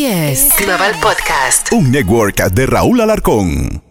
Así es. Global Podcast. Un network de Raúl Alarcón.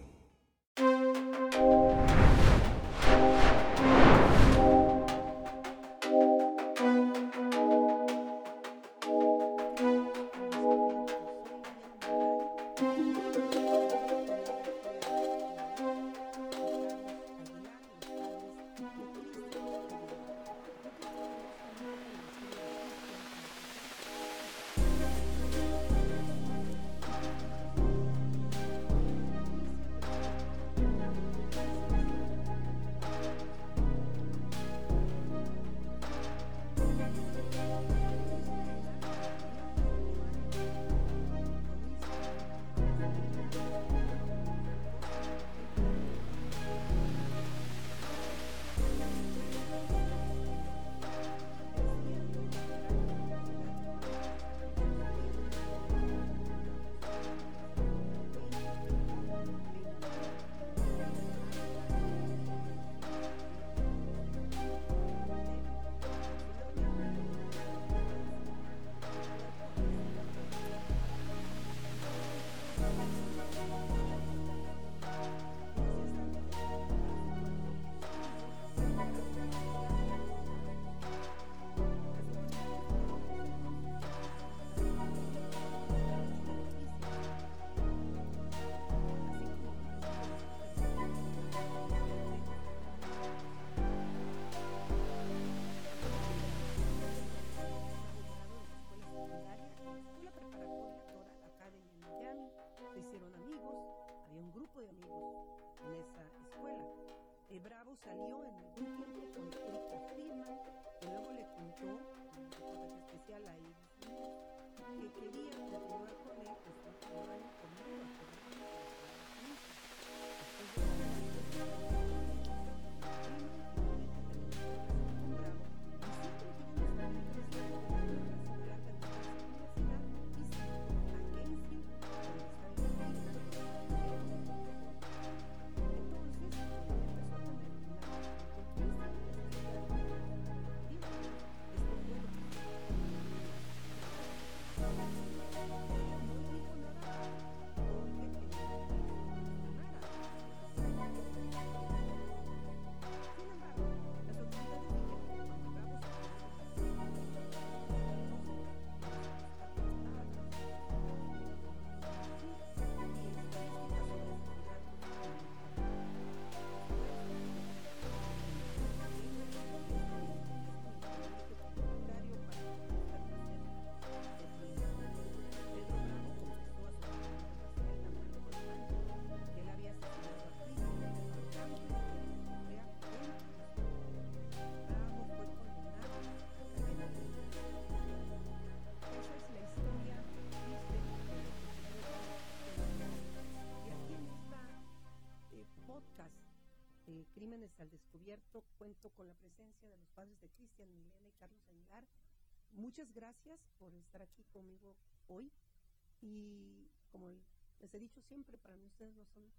Descubierto. Cuento con la presencia de los padres de Cristian Milena y Carlos Aguilar. Muchas gracias por estar aquí conmigo hoy. Y como les he dicho siempre, para mí ustedes no son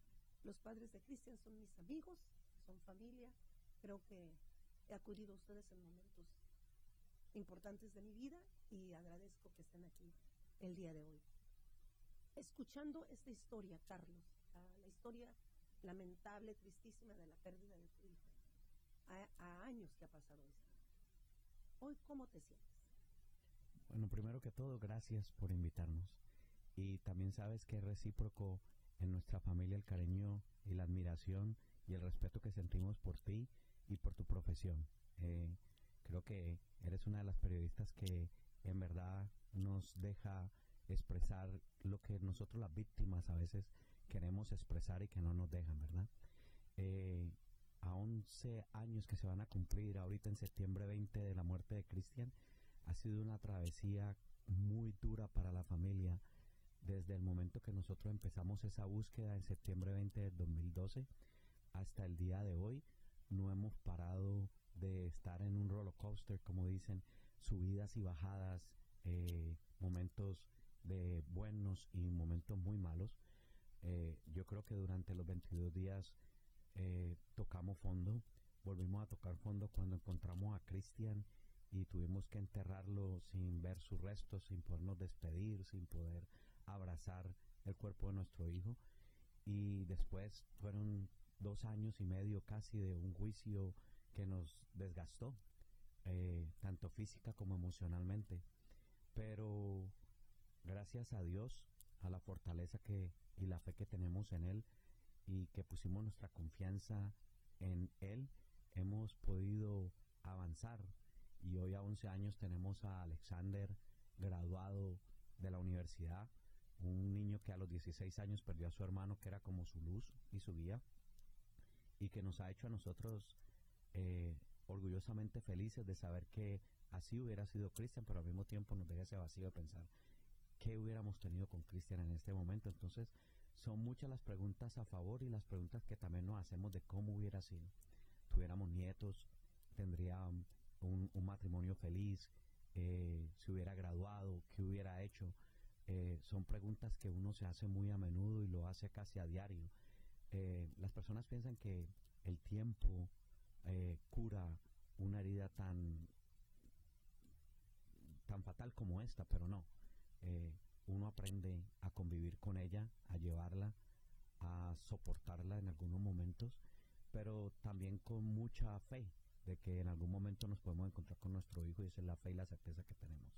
los padres de Cristian, son mis amigos, son familia. Creo que he acudido a ustedes en momentos importantes de mi vida y agradezco que estén aquí el día de hoy. Escuchando esta historia, Carlos, la historia lamentable, tristísima de la pérdida de tu hija. A, años que ha pasado esto. Hoy, ¿cómo te sientes? Bueno, primero que todo, gracias por invitarnos. Y también sabes que es recíproco en nuestra familia el cariño y la admiración y el respeto que sentimos por ti y por tu profesión. Eh, creo que eres una de las periodistas que en verdad nos deja expresar lo que nosotros las víctimas a veces queremos expresar y que no nos dejan, ¿verdad? Eh, a 11 años que se van a cumplir ahorita en septiembre 20 de la muerte de Cristian, ha sido una travesía muy dura para la familia desde el momento que nosotros empezamos esa búsqueda en septiembre 20 de 2012 hasta el día de hoy. No hemos parado de estar en un roller coaster, como dicen, subidas y bajadas, eh, momentos de buenos y momentos muy malos. Eh, yo creo que durante los 22 días eh, tocamos fondo, volvimos a tocar fondo cuando encontramos a Cristian y tuvimos que enterrarlo sin ver sus restos, sin podernos despedir, sin poder abrazar el cuerpo de nuestro hijo. Y después fueron dos años y medio casi de un juicio que nos desgastó, eh, tanto física como emocionalmente. Pero gracias a Dios, a la fortaleza que y la fe que tenemos en Él y que pusimos nuestra confianza en Él, hemos podido avanzar. Y hoy a 11 años tenemos a Alexander graduado de la universidad, un niño que a los 16 años perdió a su hermano que era como su luz y su guía y que nos ha hecho a nosotros eh, orgullosamente felices de saber que así hubiera sido Cristian, pero al mismo tiempo nos deja ese vacío de pensar qué hubiéramos tenido con Cristian en este momento. Entonces, son muchas las preguntas a favor y las preguntas que también nos hacemos de cómo hubiera sido. Tuviéramos nietos, tendría un, matrimonio feliz, eh, se hubiera graduado, qué hubiera hecho. Eh, son preguntas que uno se hace muy a menudo y lo hace casi a diario. Eh, las personas piensan que el tiempo cura una herida tan tan fatal como esta, pero no. Uno aprende a convivir con ella, a llevarla, a soportarla en algunos momentos, pero también con mucha fe de que en algún momento nos podemos encontrar con nuestro hijo y esa es la fe y la certeza que tenemos.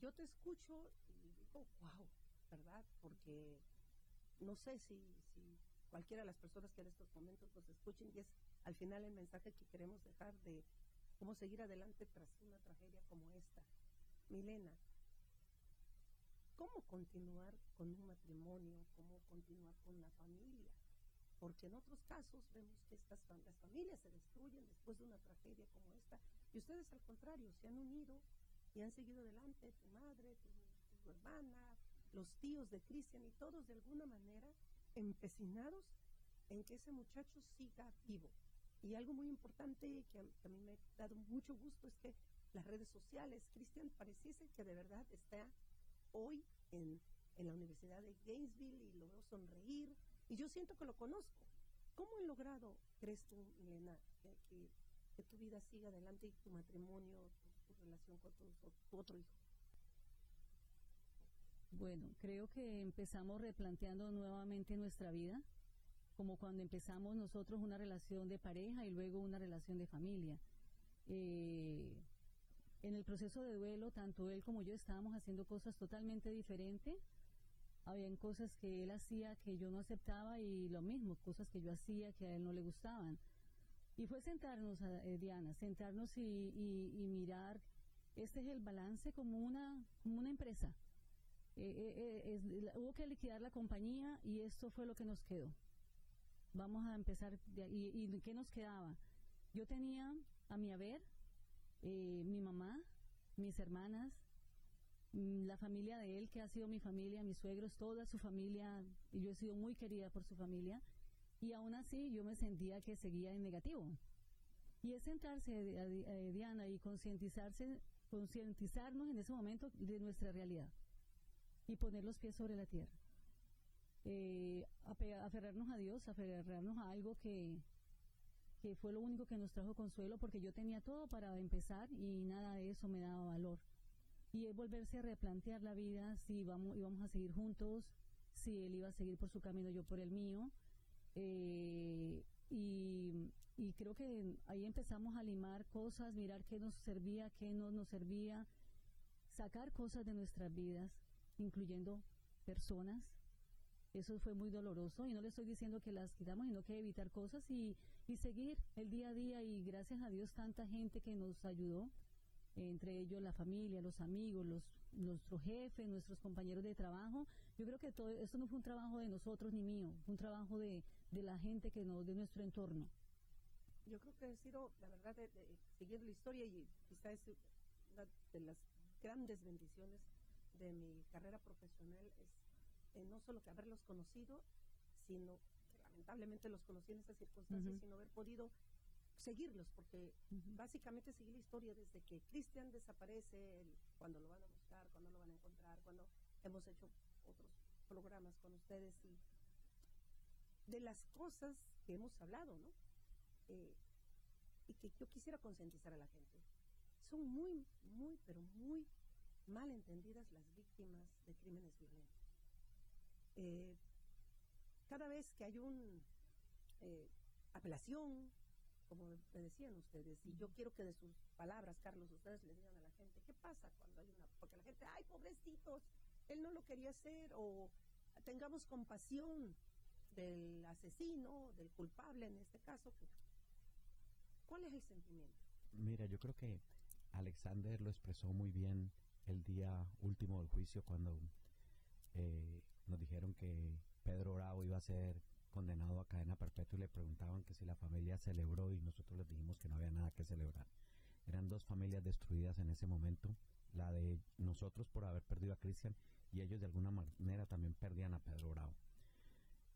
Yo te escucho y digo, wow, ¿verdad? Porque no sé si, si cualquiera de las personas que en estos momentos nos escuchen y es al final el mensaje que queremos dejar de cómo seguir adelante tras una tragedia como esta. Milena, ¿cómo continuar con un matrimonio? ¿Cómo continuar con una familia? porque en otros casos vemos que estas las familias se destruyen después de una tragedia como esta, y ustedes al contrario se han unido y han seguido adelante, tu madre, tu, hermana, los tíos de Cristian y todos de alguna manera empecinados en que ese muchacho siga vivo. Y algo muy importante que a, mí me ha dado mucho gusto es que las redes sociales, Cristian pareciese que de verdad está hoy en, en la Universidad de Gainesville y lo veo sonreír, y yo siento que lo conozco. ¿Cómo he logrado, crees tú, Elena, que, tu vida siga adelante y tu matrimonio, tu, relación con tu, otro hijo? Bueno, creo que empezamos replanteando nuevamente nuestra vida, como cuando empezamos nosotros una relación de pareja y luego una relación de familia. Eh, en el proceso de duelo, tanto él como yo estábamos haciendo cosas totalmente diferentes habían cosas que él hacía que yo no aceptaba y lo mismo, cosas que yo hacía que a él no le gustaban. Y fue sentarnos, eh, Diana, sentarnos y, mirar, este es el balance como una, como una empresa. Eh, eh, hubo que liquidar la compañía y esto fue lo que nos quedó. Vamos a empezar, y, y, ¿qué nos quedaba? Yo tenía a mi haber, mi mamá, mis hermanas, Mm, la familia de él, que ha sido mi familia, mis suegros, toda su familia, y yo he sido muy querida por su familia, y aún así yo me sentía que seguía en negativo. Y es sentarse, eh, eh, Diana, y concientizarse, concientizarnos en ese momento de nuestra realidad y poner los pies sobre la tierra. Eh, aferrarnos a Dios, aferrarnos a algo que, que fue lo único que nos trajo consuelo, porque yo tenía todo para empezar y nada de eso me daba valor y es volverse a replantear la vida, si vamos, íbamos a seguir juntos, si él iba a seguir por su camino, yo por el mío. Eh, y, creo que ahí empezamos a limar cosas, mirar qué nos servía, qué no nos servía, sacar cosas de nuestras vidas, incluyendo personas. Eso fue muy doloroso y no le estoy diciendo que las quitamos, sino que evitar cosas y, y seguir el día a día y gracias a Dios tanta gente que nos ayudó entre ellos la familia, los amigos, los, nuestro jefe, nuestros compañeros de trabajo. Yo creo que todo esto no fue un trabajo de nosotros ni mío, fue un trabajo de, de la gente que nos, de nuestro entorno. Yo creo que ha sido, la verdad, de, siguiendo la historia y quizás es una de las grandes bendiciones de mi carrera profesional es eh, no solo que haberlos conocido, sino lamentablemente los conocí en estas circunstancias, sino haber podido seguirlos, porque básicamente seguir la historia desde que Cristian desaparece, cuando lo van a buscar, cuando lo van a encontrar, cuando hemos hecho otros programas con ustedes y de las cosas que hemos hablado, ¿no? Eh, y que yo quisiera concientizar a la gente. son muy, muy, pero muy mal entendidas las víctimas de crímenes violentos. Eh, cada vez que hay un eh, apelación, como me decían ustedes, y yo quiero que de sus palabras, Carlos, ustedes le digan a la gente, ¿qué pasa cuando hay una, porque la gente, ay, pobrecitos, él no lo quería hacer, o tengamos compasión del asesino, del culpable en este caso, ¿cuál es el sentimiento? Mira, yo creo que Alexander lo expresó muy bien el día último del juicio cuando eh, nos dijeron que Pedro Bravo iba a ser condenado a cadena perpetua y le preguntaban que si la familia celebró y nosotros les dijimos que no había nada que celebrar. Eran dos familias destruidas en ese momento, la de nosotros por haber perdido a Cristian y ellos de alguna manera también perdían a Pedro Bravo.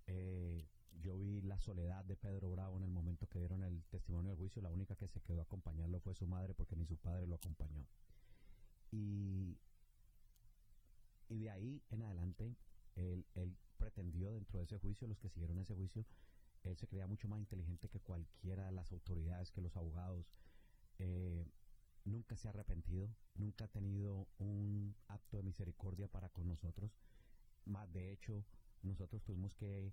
Eh, yo vi la soledad de Pedro Bravo en el momento que dieron el testimonio del juicio. La única que se quedó a acompañarlo fue su madre porque ni su padre lo acompañó. Y, y de ahí en adelante, él, él pretendió dentro de ese juicio, los que siguieron ese juicio, él se creía mucho más inteligente que cualquiera de las autoridades, que los abogados. Eh, nunca se ha arrepentido, nunca ha tenido un acto de misericordia para con nosotros. Más de hecho, nosotros tuvimos que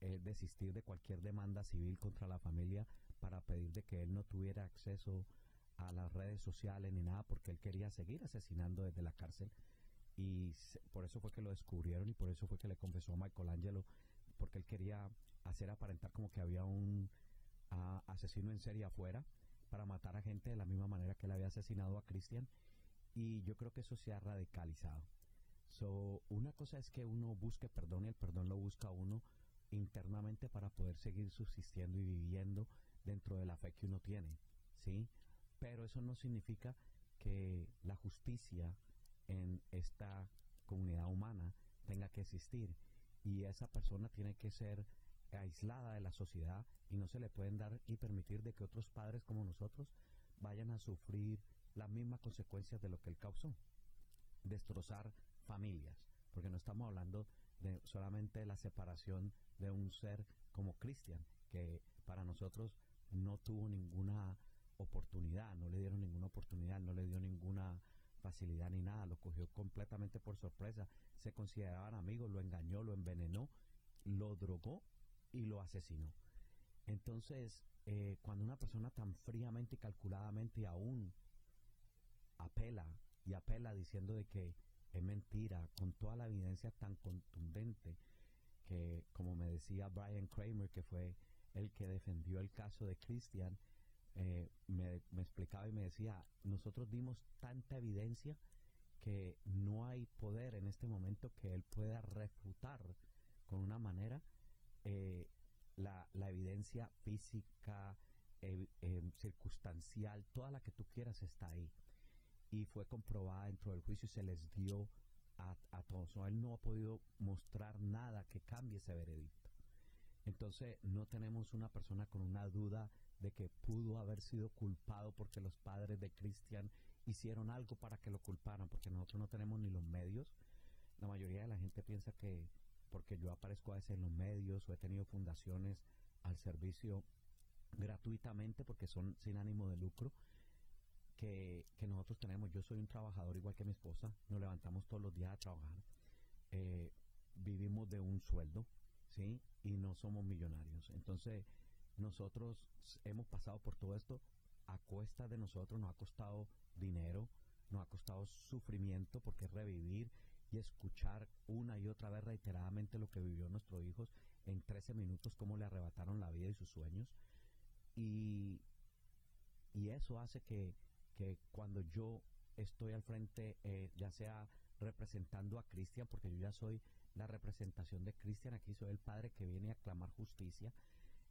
eh, desistir de cualquier demanda civil contra la familia para pedir de que él no tuviera acceso a las redes sociales ni nada porque él quería seguir asesinando desde la cárcel y por eso fue que lo descubrieron y por eso fue que le confesó a Michael Angelo porque él quería hacer aparentar como que había un ah, asesino en serie afuera para matar a gente de la misma manera que él había asesinado a Christian y yo creo que eso se ha radicalizado. So, una cosa es que uno busque perdón y el perdón lo busca uno internamente para poder seguir subsistiendo y viviendo dentro de la fe que uno tiene, ¿sí? Pero eso no significa que la justicia en esta comunidad humana tenga que existir y esa persona tiene que ser aislada de la sociedad y no se le pueden dar y permitir de que otros padres como nosotros vayan a sufrir las mismas consecuencias de lo que él causó. Destrozar familias, porque no estamos hablando de solamente la separación de un ser como Cristian, que para nosotros no tuvo ninguna oportunidad, no le dieron ninguna oportunidad, no le dio ninguna facilidad ni nada, lo cogió completamente por sorpresa, se consideraban amigos, lo engañó, lo envenenó, lo drogó y lo asesinó. Entonces, eh, cuando una persona tan fríamente y calculadamente aún apela y apela diciendo de que es mentira, con toda la evidencia tan contundente que, como me decía Brian Kramer, que fue el que defendió el caso de Christian, eh, me, me, explicaba y me decía, nosotros dimos tanta evidencia que no hay poder en este momento que él pueda refutar con una manera eh, la, la, evidencia física, eh, circunstancial, toda la que tú quieras está ahí. Y fue comprobada dentro del juicio y se les dio a, a todos. él no ha podido mostrar nada que cambie ese veredicto. Entonces no tenemos una persona con una duda de que pudo haber sido culpado porque los padres de Cristian hicieron algo para que lo culparan, porque nosotros no tenemos ni los medios. La mayoría de la gente piensa que porque yo aparezco a veces en los medios o he tenido fundaciones al servicio gratuitamente porque son sin ánimo de lucro, que, nosotros tenemos. Yo soy un trabajador igual que mi esposa, nos levantamos todos los días a trabajar, eh, vivimos de un sueldo, ¿sí? Y no somos millonarios. Entonces, nosotros hemos pasado por todo esto a cuesta de nosotros, nos ha costado dinero, nos ha costado sufrimiento, porque revivir y escuchar una y otra vez reiteradamente lo que vivió nuestro hijo en 13 minutos, cómo le arrebataron la vida y sus sueños. Y, y eso hace que, que cuando yo estoy al frente, eh, ya sea representando a Cristian, porque yo ya soy la representación de Cristian, aquí soy el padre que viene a clamar justicia.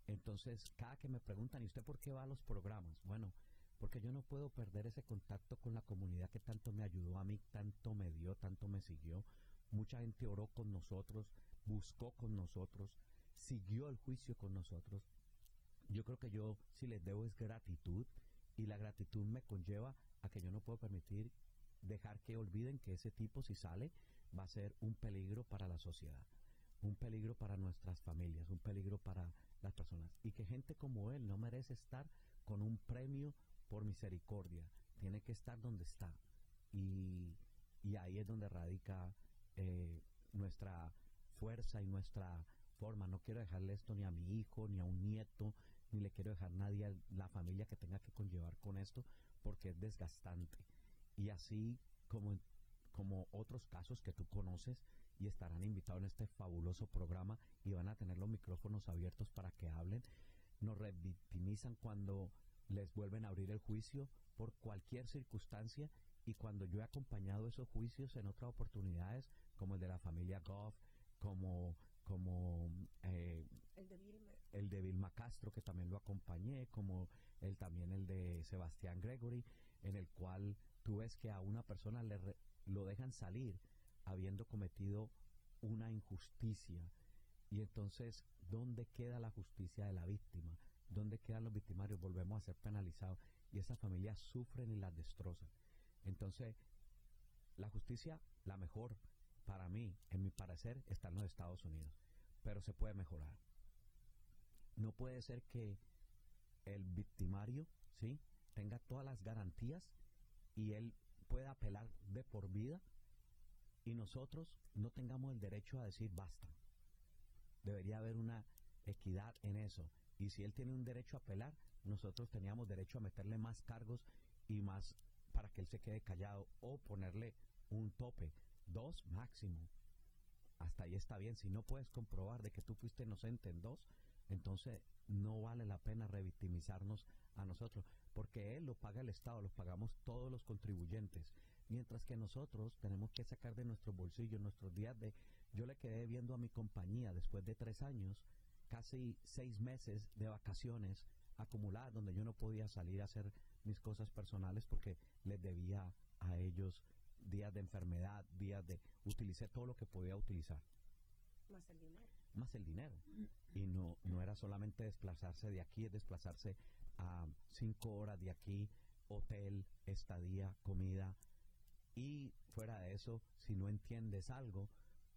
Entonces, cada que me preguntan, ¿y usted por qué va a los programas? Bueno, porque yo no puedo perder ese contacto con la comunidad que tanto me ayudó a mí, tanto me dio, tanto me siguió. Mucha gente oró con nosotros, buscó con nosotros, siguió el juicio con nosotros. Yo creo que yo si les debo es gratitud y la gratitud me conlleva a que yo no puedo permitir dejar que olviden que ese tipo si sale va a ser un peligro para la sociedad, un peligro para nuestras familias, un peligro para las personas y que gente como él no merece estar con un premio por misericordia, tiene que estar donde está. Y, y ahí es donde radica eh, nuestra fuerza y nuestra forma. No quiero dejarle esto ni a mi hijo, ni a un nieto, ni le quiero dejar nadie a la familia que tenga que conllevar con esto, porque es desgastante. Y así como, como otros casos que tú conoces y estarán invitados en este fabuloso programa y van a tener los micrófonos abiertos para que hablen, nos revictimizan cuando les vuelven a abrir el juicio por cualquier circunstancia y cuando yo he acompañado esos juicios en otras oportunidades, como el de la familia Goff, como, como eh, El de Vilma. el de Vilma Castro, que también lo acompañé, como el también el de Sebastián Gregory, en el cual tú ves que a una persona le re- lo dejan salir habiendo cometido una injusticia. Y entonces, ¿dónde queda la justicia de la víctima? ¿Dónde quedan los victimarios? Volvemos a ser penalizados. Y esas familias sufren y las destrozan. Entonces, la justicia, la mejor para mí, en mi parecer, está en los Estados Unidos. Pero se puede mejorar. No puede ser que el victimario, ¿sí? Tenga todas las garantías y él pueda apelar de por vida y nosotros no tengamos el derecho a decir basta. Debería haber una equidad en eso. Y si él tiene un derecho a apelar, nosotros teníamos derecho a meterle más cargos y más para que él se quede callado o ponerle un tope, dos máximo. Hasta ahí está bien. Si no puedes comprobar de que tú fuiste inocente en dos, entonces no vale la pena revictimizarnos a nosotros, porque él lo paga el Estado, lo pagamos todos los contribuyentes, mientras que nosotros tenemos que sacar de nuestros bolsillos nuestros días de... Yo le quedé viendo a mi compañía después de tres años, casi seis meses de vacaciones acumuladas, donde yo no podía salir a hacer mis cosas personales porque les debía a ellos días de enfermedad, días de... Utilicé todo lo que podía utilizar Más el dinero. más el dinero. Y no, no era solamente desplazarse de aquí, es desplazarse a cinco horas de aquí, hotel, estadía, comida. Y fuera de eso, si no entiendes algo,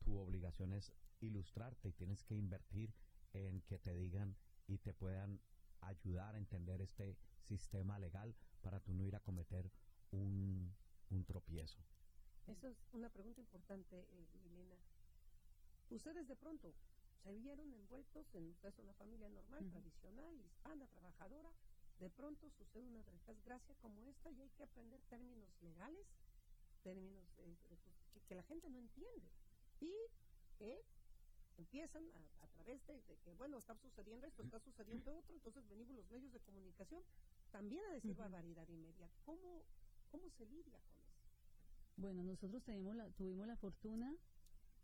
tu obligación es ilustrarte y tienes que invertir en que te digan y te puedan ayudar a entender este sistema legal para tú no ir a cometer un, un tropiezo. Esa es una pregunta importante, eh, Milena. Ustedes de pronto se vieron envueltos en ustedes una familia normal, Ujú. tradicional, hispana, trabajadora. De pronto sucede una desgracia como esta y hay que aprender términos legales, términos eh, que, que la gente no entiende. Y que empiezan a, a través de, de que, bueno, está sucediendo esto, está sucediendo otro, entonces venimos los medios de comunicación también a decir barbaridad y media. ¿Cómo, ¿Cómo se lidia con eso? Bueno, nosotros tenemos la, tuvimos la fortuna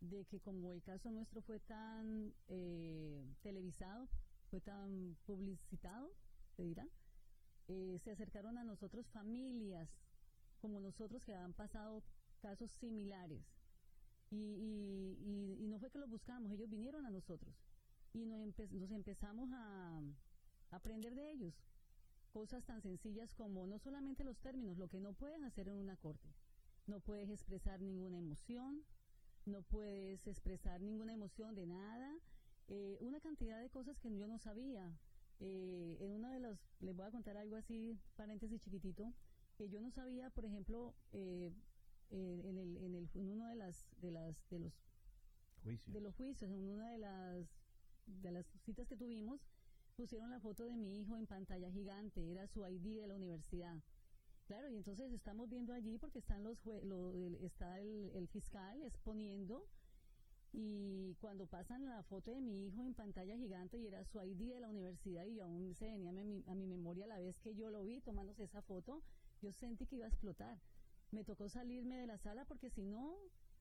de que como el caso nuestro fue tan eh, televisado, fue tan publicitado, se dirá, eh, se acercaron a nosotros familias como nosotros que han pasado casos similares. Y, y- y- y no fue que los buscamos, ellos vinieron a nosotros. Y nos, empe- nos empezamos a, a aprender de ellos. Cosas tan sencillas como no solamente los términos, lo que no puedes hacer en una corte no puedes expresar ninguna emoción, no puedes expresar ninguna emoción de nada, eh, una cantidad de cosas que yo no sabía. Eh, en uno de los, les voy a contar algo así, paréntesis chiquitito, que yo no sabía, por ejemplo, eh, eh, en, el, en, el, en uno de las, de las, de los Juicio. de los juicios, en una de las, de las citas que tuvimos, pusieron la foto de mi hijo en pantalla gigante, era su ID de la universidad. Claro, y entonces estamos viendo allí porque están los jue- lo- el- está el, el fiscal exponiendo y cuando pasan la foto de mi hijo en pantalla gigante y era su ID de la universidad y aún se venía a mi, a mi memoria la vez que yo lo vi tomándose esa foto, yo sentí que iba a explotar. Me tocó salirme de la sala porque si no,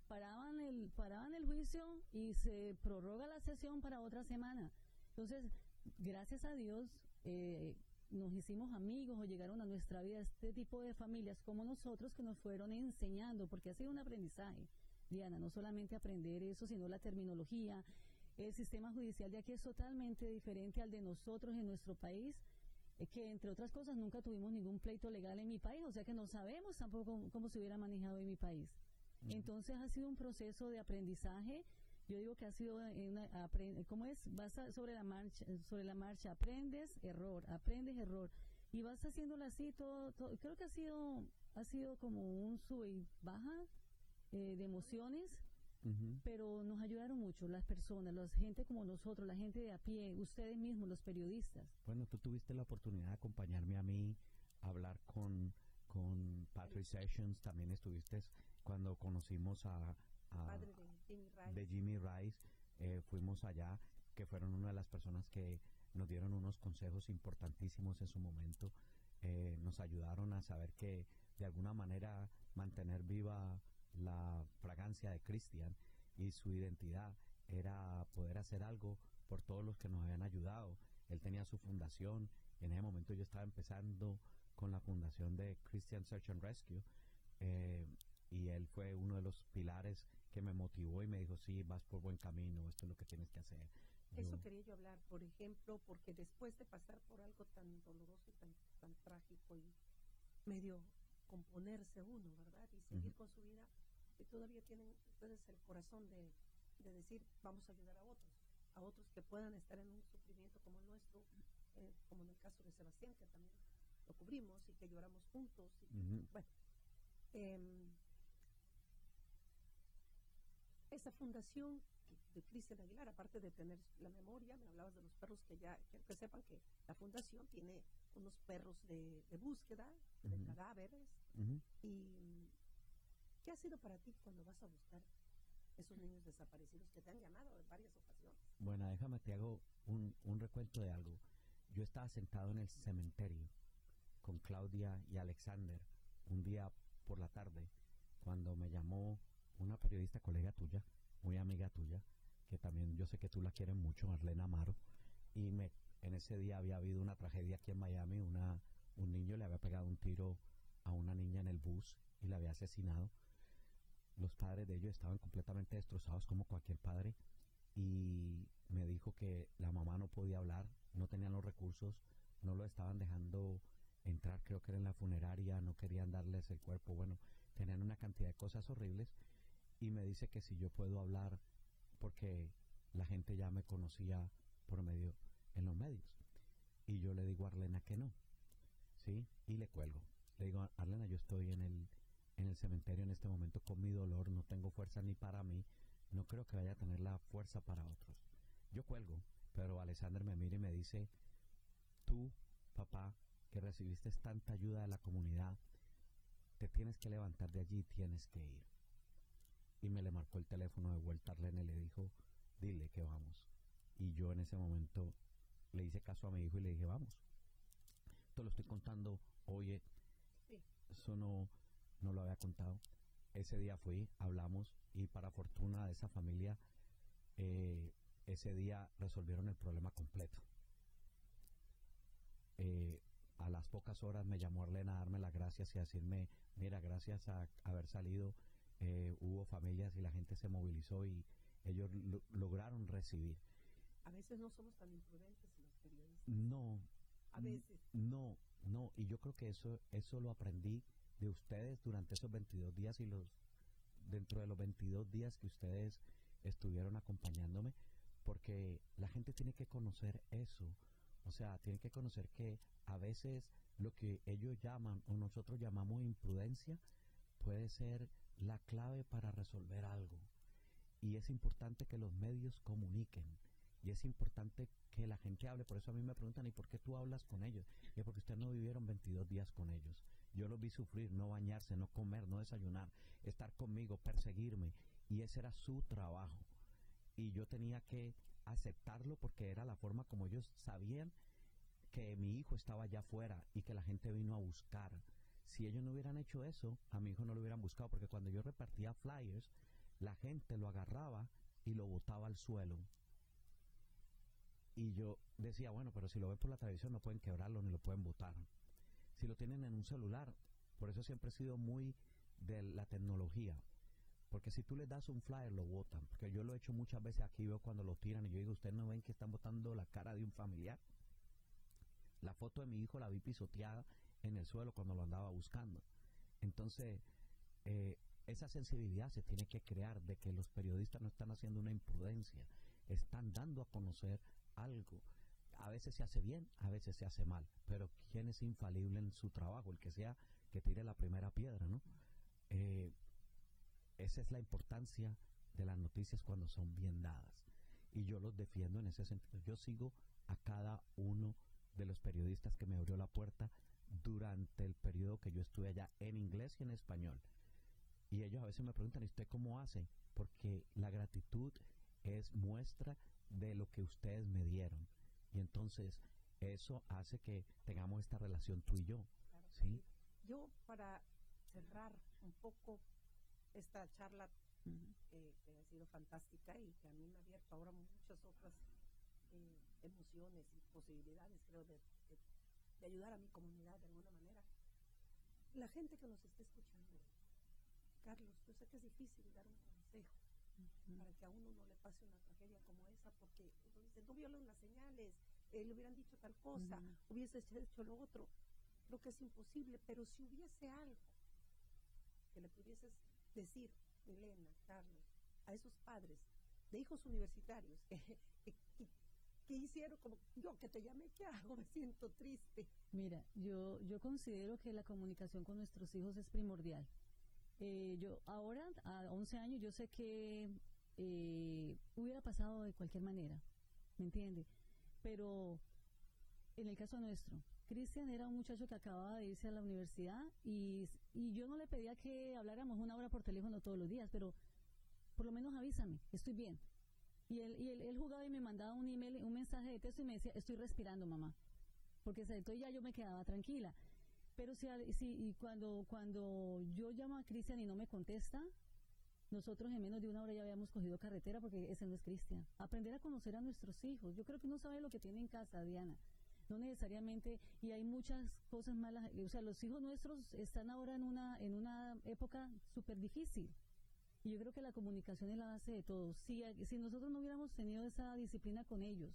paraban el, paraban el juicio y se prorroga la sesión para otra semana. Entonces, gracias a Dios, eh, nos hicimos amigos o llegaron a nuestra vida este tipo de familias como nosotros que nos fueron enseñando, porque ha sido un aprendizaje, Diana, no solamente aprender eso, sino la terminología. El sistema judicial de aquí es totalmente diferente al de nosotros en nuestro país, que entre otras cosas nunca tuvimos ningún pleito legal en mi país, o sea que no sabemos tampoco cómo, cómo se hubiera manejado en mi país. Entonces ha sido un proceso de aprendizaje. Yo digo que ha sido una, ¿cómo es? Vas a- sobre la marcha, sobre la marcha aprendes error, aprendes error. y vas haciéndolo así todo, todo- creo que ha sido ha sido como un sube y baja eh, de emociones Pero nos ayudaron mucho las personas la gente como nosotros la gente de a pie ustedes mismos los periodistas Bueno, tú tuviste la oportunidad de acompañarme a mí a hablar con, con Patrick Sessions, también estuviste cuando conocimos a, a- Padre de Jimmy Rice. de Jimmy Rice, eh, fuimos allá, que fueron una de las personas que nos dieron unos consejos importantísimos en su momento, eh, nos ayudaron a saber que de alguna manera mantener viva la fragancia de Christian y su identidad era poder hacer algo por todos los que nos habían ayudado. Él tenía su fundación, en ese momento yo estaba empezando con la fundación de Christian Search and Rescue, eh, y él fue uno de los pilares que me motivó y me dijo, sí, vas por buen camino, esto es lo que tienes que hacer. Eso Yo- quería yo hablar, por ejemplo, porque después de pasar por algo tan doloroso y tan, tan trágico y medio componerse uno, ¿verdad? Y seguir Ujú. con su vida, y todavía tienen ustedes el corazón de, de decir, vamos a ayudar a otros, a otros que puedan estar en un sufrimiento como el nuestro, eh, como en el caso de Sebastián, que también lo cubrimos y que lloramos juntos. y- bueno, em, esa fundación de Cristian Aguilar, aparte de tener la memoria, me hablabas de los perros que ya, quiero que sepan que la fundación tiene unos perros de, de búsqueda, de cadáveres, y ¿qué ha sido para ti cuando vas a buscar esos niños desaparecidos que te han llamado en varias ocasiones? Bueno, déjame te hago un, recuento de algo. Yo estaba sentado en el cementerio con Claudia y Alexander un día por la tarde cuando me llamó una periodista colega tuya, muy amiga tuya, que también yo sé que tú la quieres mucho, Marlene Amaro, y me, en ese día había habido una tragedia aquí en Miami, una, un niño le había pegado un tiro a una niña en el bus y la había asesinado. Los padres de ellos estaban completamente destrozados como cualquier padre y me dijo que la mamá no podía hablar, no tenían los recursos, no lo estaban dejando entrar, creo que era en la funeraria, no querían darles el cuerpo, bueno, tenían una cantidad de cosas horribles y me dice que si yo puedo hablar porque la gente ya me conocía por medio en los medios y yo le digo a Arlena que no, ¿sí? Y le cuelgo. Le digo, Arlena, yo estoy en el, en el cementerio en este momento con mi dolor, no tengo fuerza ni para mí, no creo que vaya a tener la fuerza para otros. Yo cuelgo, pero Alexander me mira y me dice, tú, papá, que recibiste tanta ayuda de la comunidad, te tienes que levantar de allí tienes que ir. Y me le marcó el teléfono de vuelta a y le dijo, dile que vamos. Y yo en ese momento le hice caso a mi hijo y le dije, vamos. Te lo estoy contando, oye, Sí. No, lo había contado. Ese día fui, hablamos y para fortuna de esa familia, eh, ese día resolvieron el problema completo. Eh, a las pocas horas me llamó Arlena a darme las gracias y a decirme, mira, gracias a haber salido, eh, hubo familias y la gente se movilizó y ellos lo- lograron recibir. A veces no somos tan imprudentes los periodistas, No, a veces. no, no, y yo creo que eso, eso lo aprendí de ustedes durante esos 22 días y los dentro de los 22 días que ustedes estuvieron acompañándome, porque la gente tiene que conocer eso, o sea, tiene que conocer que a veces lo que ellos llaman o nosotros llamamos imprudencia puede ser la clave para resolver algo. Y es importante que los medios comuniquen. Y es importante que la gente hable. Por eso a mí me preguntan, ¿y por qué tú hablas con ellos? Y es porque ustedes no vivieron 22 días con ellos. Yo los vi sufrir, no bañarse, no comer, no desayunar, estar conmigo, perseguirme. Y ese era su trabajo. Y yo tenía que aceptarlo porque era la forma como ellos sabían que mi hijo estaba allá afuera y que la gente vino a buscar. Si ellos no hubieran hecho eso, a mi hijo no lo hubieran buscado, porque cuando yo repartía flyers, la gente lo agarraba y lo botaba al suelo. Y yo decía, bueno, pero si lo ven por la televisión no pueden quebrarlo ni lo pueden botar. Si lo tienen en un celular, por eso siempre he sido muy de la tecnología. Porque si tú les das un flyer, lo botan. Porque yo lo he hecho muchas veces aquí, veo cuando lo tiran y yo digo, ¿ustedes no ven que están botando la cara de un familiar? La foto de mi hijo la vi pisoteada en el suelo cuando lo andaba buscando. Entonces, eh, esa sensibilidad se tiene que crear de que los periodistas no están haciendo una imprudencia, están dando a conocer algo. A veces se hace bien, a veces se hace mal, pero ¿quién es infalible en su trabajo? El que sea que tire la primera piedra, ¿no? Eh, esa es la importancia de las noticias cuando son bien dadas. Y yo los defiendo en ese sentido. Yo sigo a cada uno de los periodistas que me abrió la puerta durante el periodo que yo estuve allá en inglés y en español. Y ellos a veces me preguntan, ¿y usted cómo hace? Porque la gratitud es muestra de lo que ustedes me dieron. Y entonces eso hace que tengamos esta relación tú y yo. ¿sí? Yo, para cerrar un poco esta charla eh, que ha sido fantástica y que a mí me ha abierto ahora muchas otras eh, emociones y posibilidades, creo, de, de, ayudar a mi comunidad de alguna manera. La gente que nos esté escuchando, Carlos, yo sé que es difícil dar un consejo para que a uno no le pase una tragedia como esa, porque entonces no violan las señales, eh, le hubieran dicho tal cosa, hubiese hecho lo otro. Creo que es imposible, pero si hubiese algo que le pudieses decir, Elena, Carlos, a esos padres de hijos universitarios que, hicieron como yo que te llamé, ¿qué hago? Me siento triste. Mira, yo, yo considero que la comunicación con nuestros hijos es primordial. Eh, yo ahora, a 11 años, yo sé que eh, hubiera pasado de cualquier manera, ¿me entiende? Pero en el caso nuestro, Cristian era un muchacho que acababa de irse a la universidad y, y yo no le pedía que habláramos una hora por teléfono todos los días, pero por lo menos avísame, estoy bien. Y él, y él, jugaba y me mandaba un email, un mensaje de texto y me decía, estoy respirando, mamá. Porque entonces ya yo me quedaba tranquila. Pero si, si y cuando, cuando yo llamo a Cristian y no me contesta, nosotros en menos de una hora ya habíamos cogido carretera porque ese no es Cristian. Aprender a conocer a nuestros hijos. Yo creo que uno sabe lo que tiene en casa, Diana no necesariamente, y hay muchas cosas malas, o sea, los hijos nuestros están ahora en una, en una época súper difícil. Y yo creo que la comunicación es la base de todo. Si, si nosotros no hubiéramos tenido esa disciplina con ellos,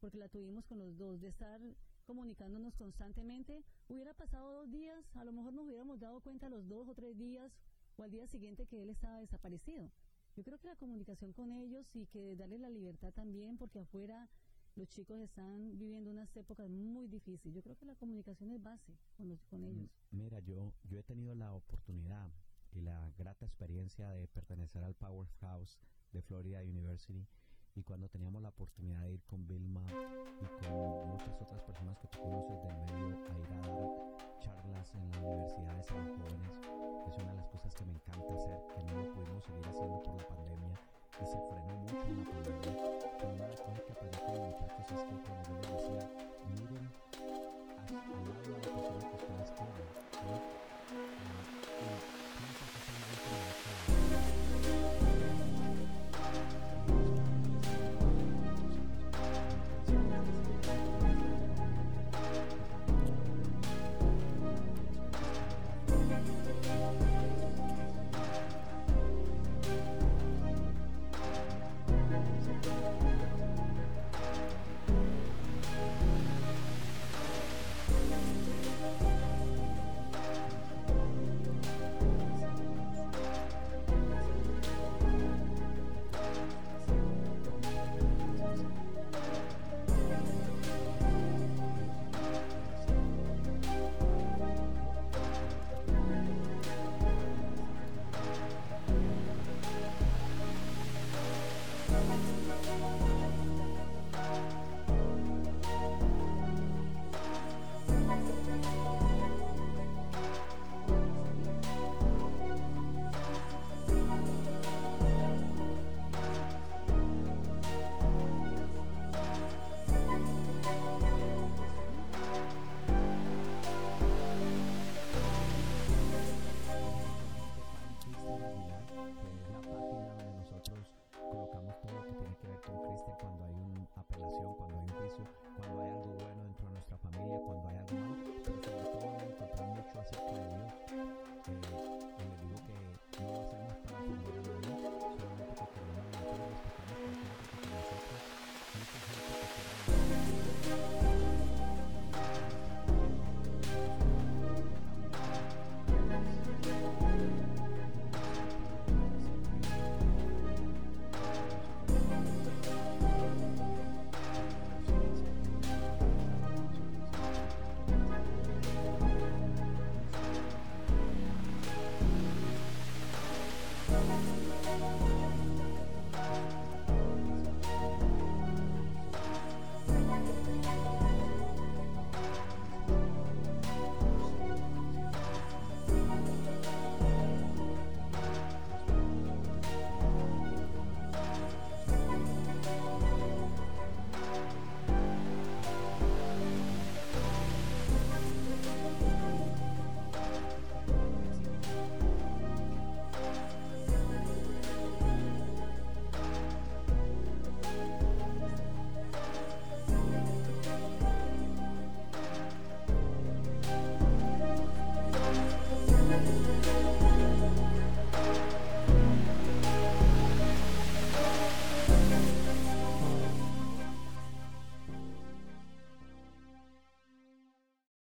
porque la tuvimos con los dos, de estar comunicándonos constantemente, hubiera pasado dos días, a lo mejor nos hubiéramos dado cuenta los dos o tres días o al día siguiente que él estaba desaparecido. Yo creo que la comunicación con ellos y que darle la libertad también, porque afuera los chicos están viviendo unas épocas muy difíciles. Yo creo que la comunicación es base con, con mm, ellos. Mira, yo, yo he tenido la oportunidad y la grata experiencia de pertenecer al Powerhouse de Florida University y cuando teníamos la oportunidad de ir con Vilma y con muchas otras personas que tú conoces del medio a ir a dar charlas en las universidades a los jóvenes, es una de las cosas que me encanta hacer, que no lo pudimos seguir haciendo por la pandemia y se frenó mucho en la pandemia. Pero una de las cosas que aprendí con los muchachos es que cuando yo decía, miren al lado de la persona que ustedes quieren.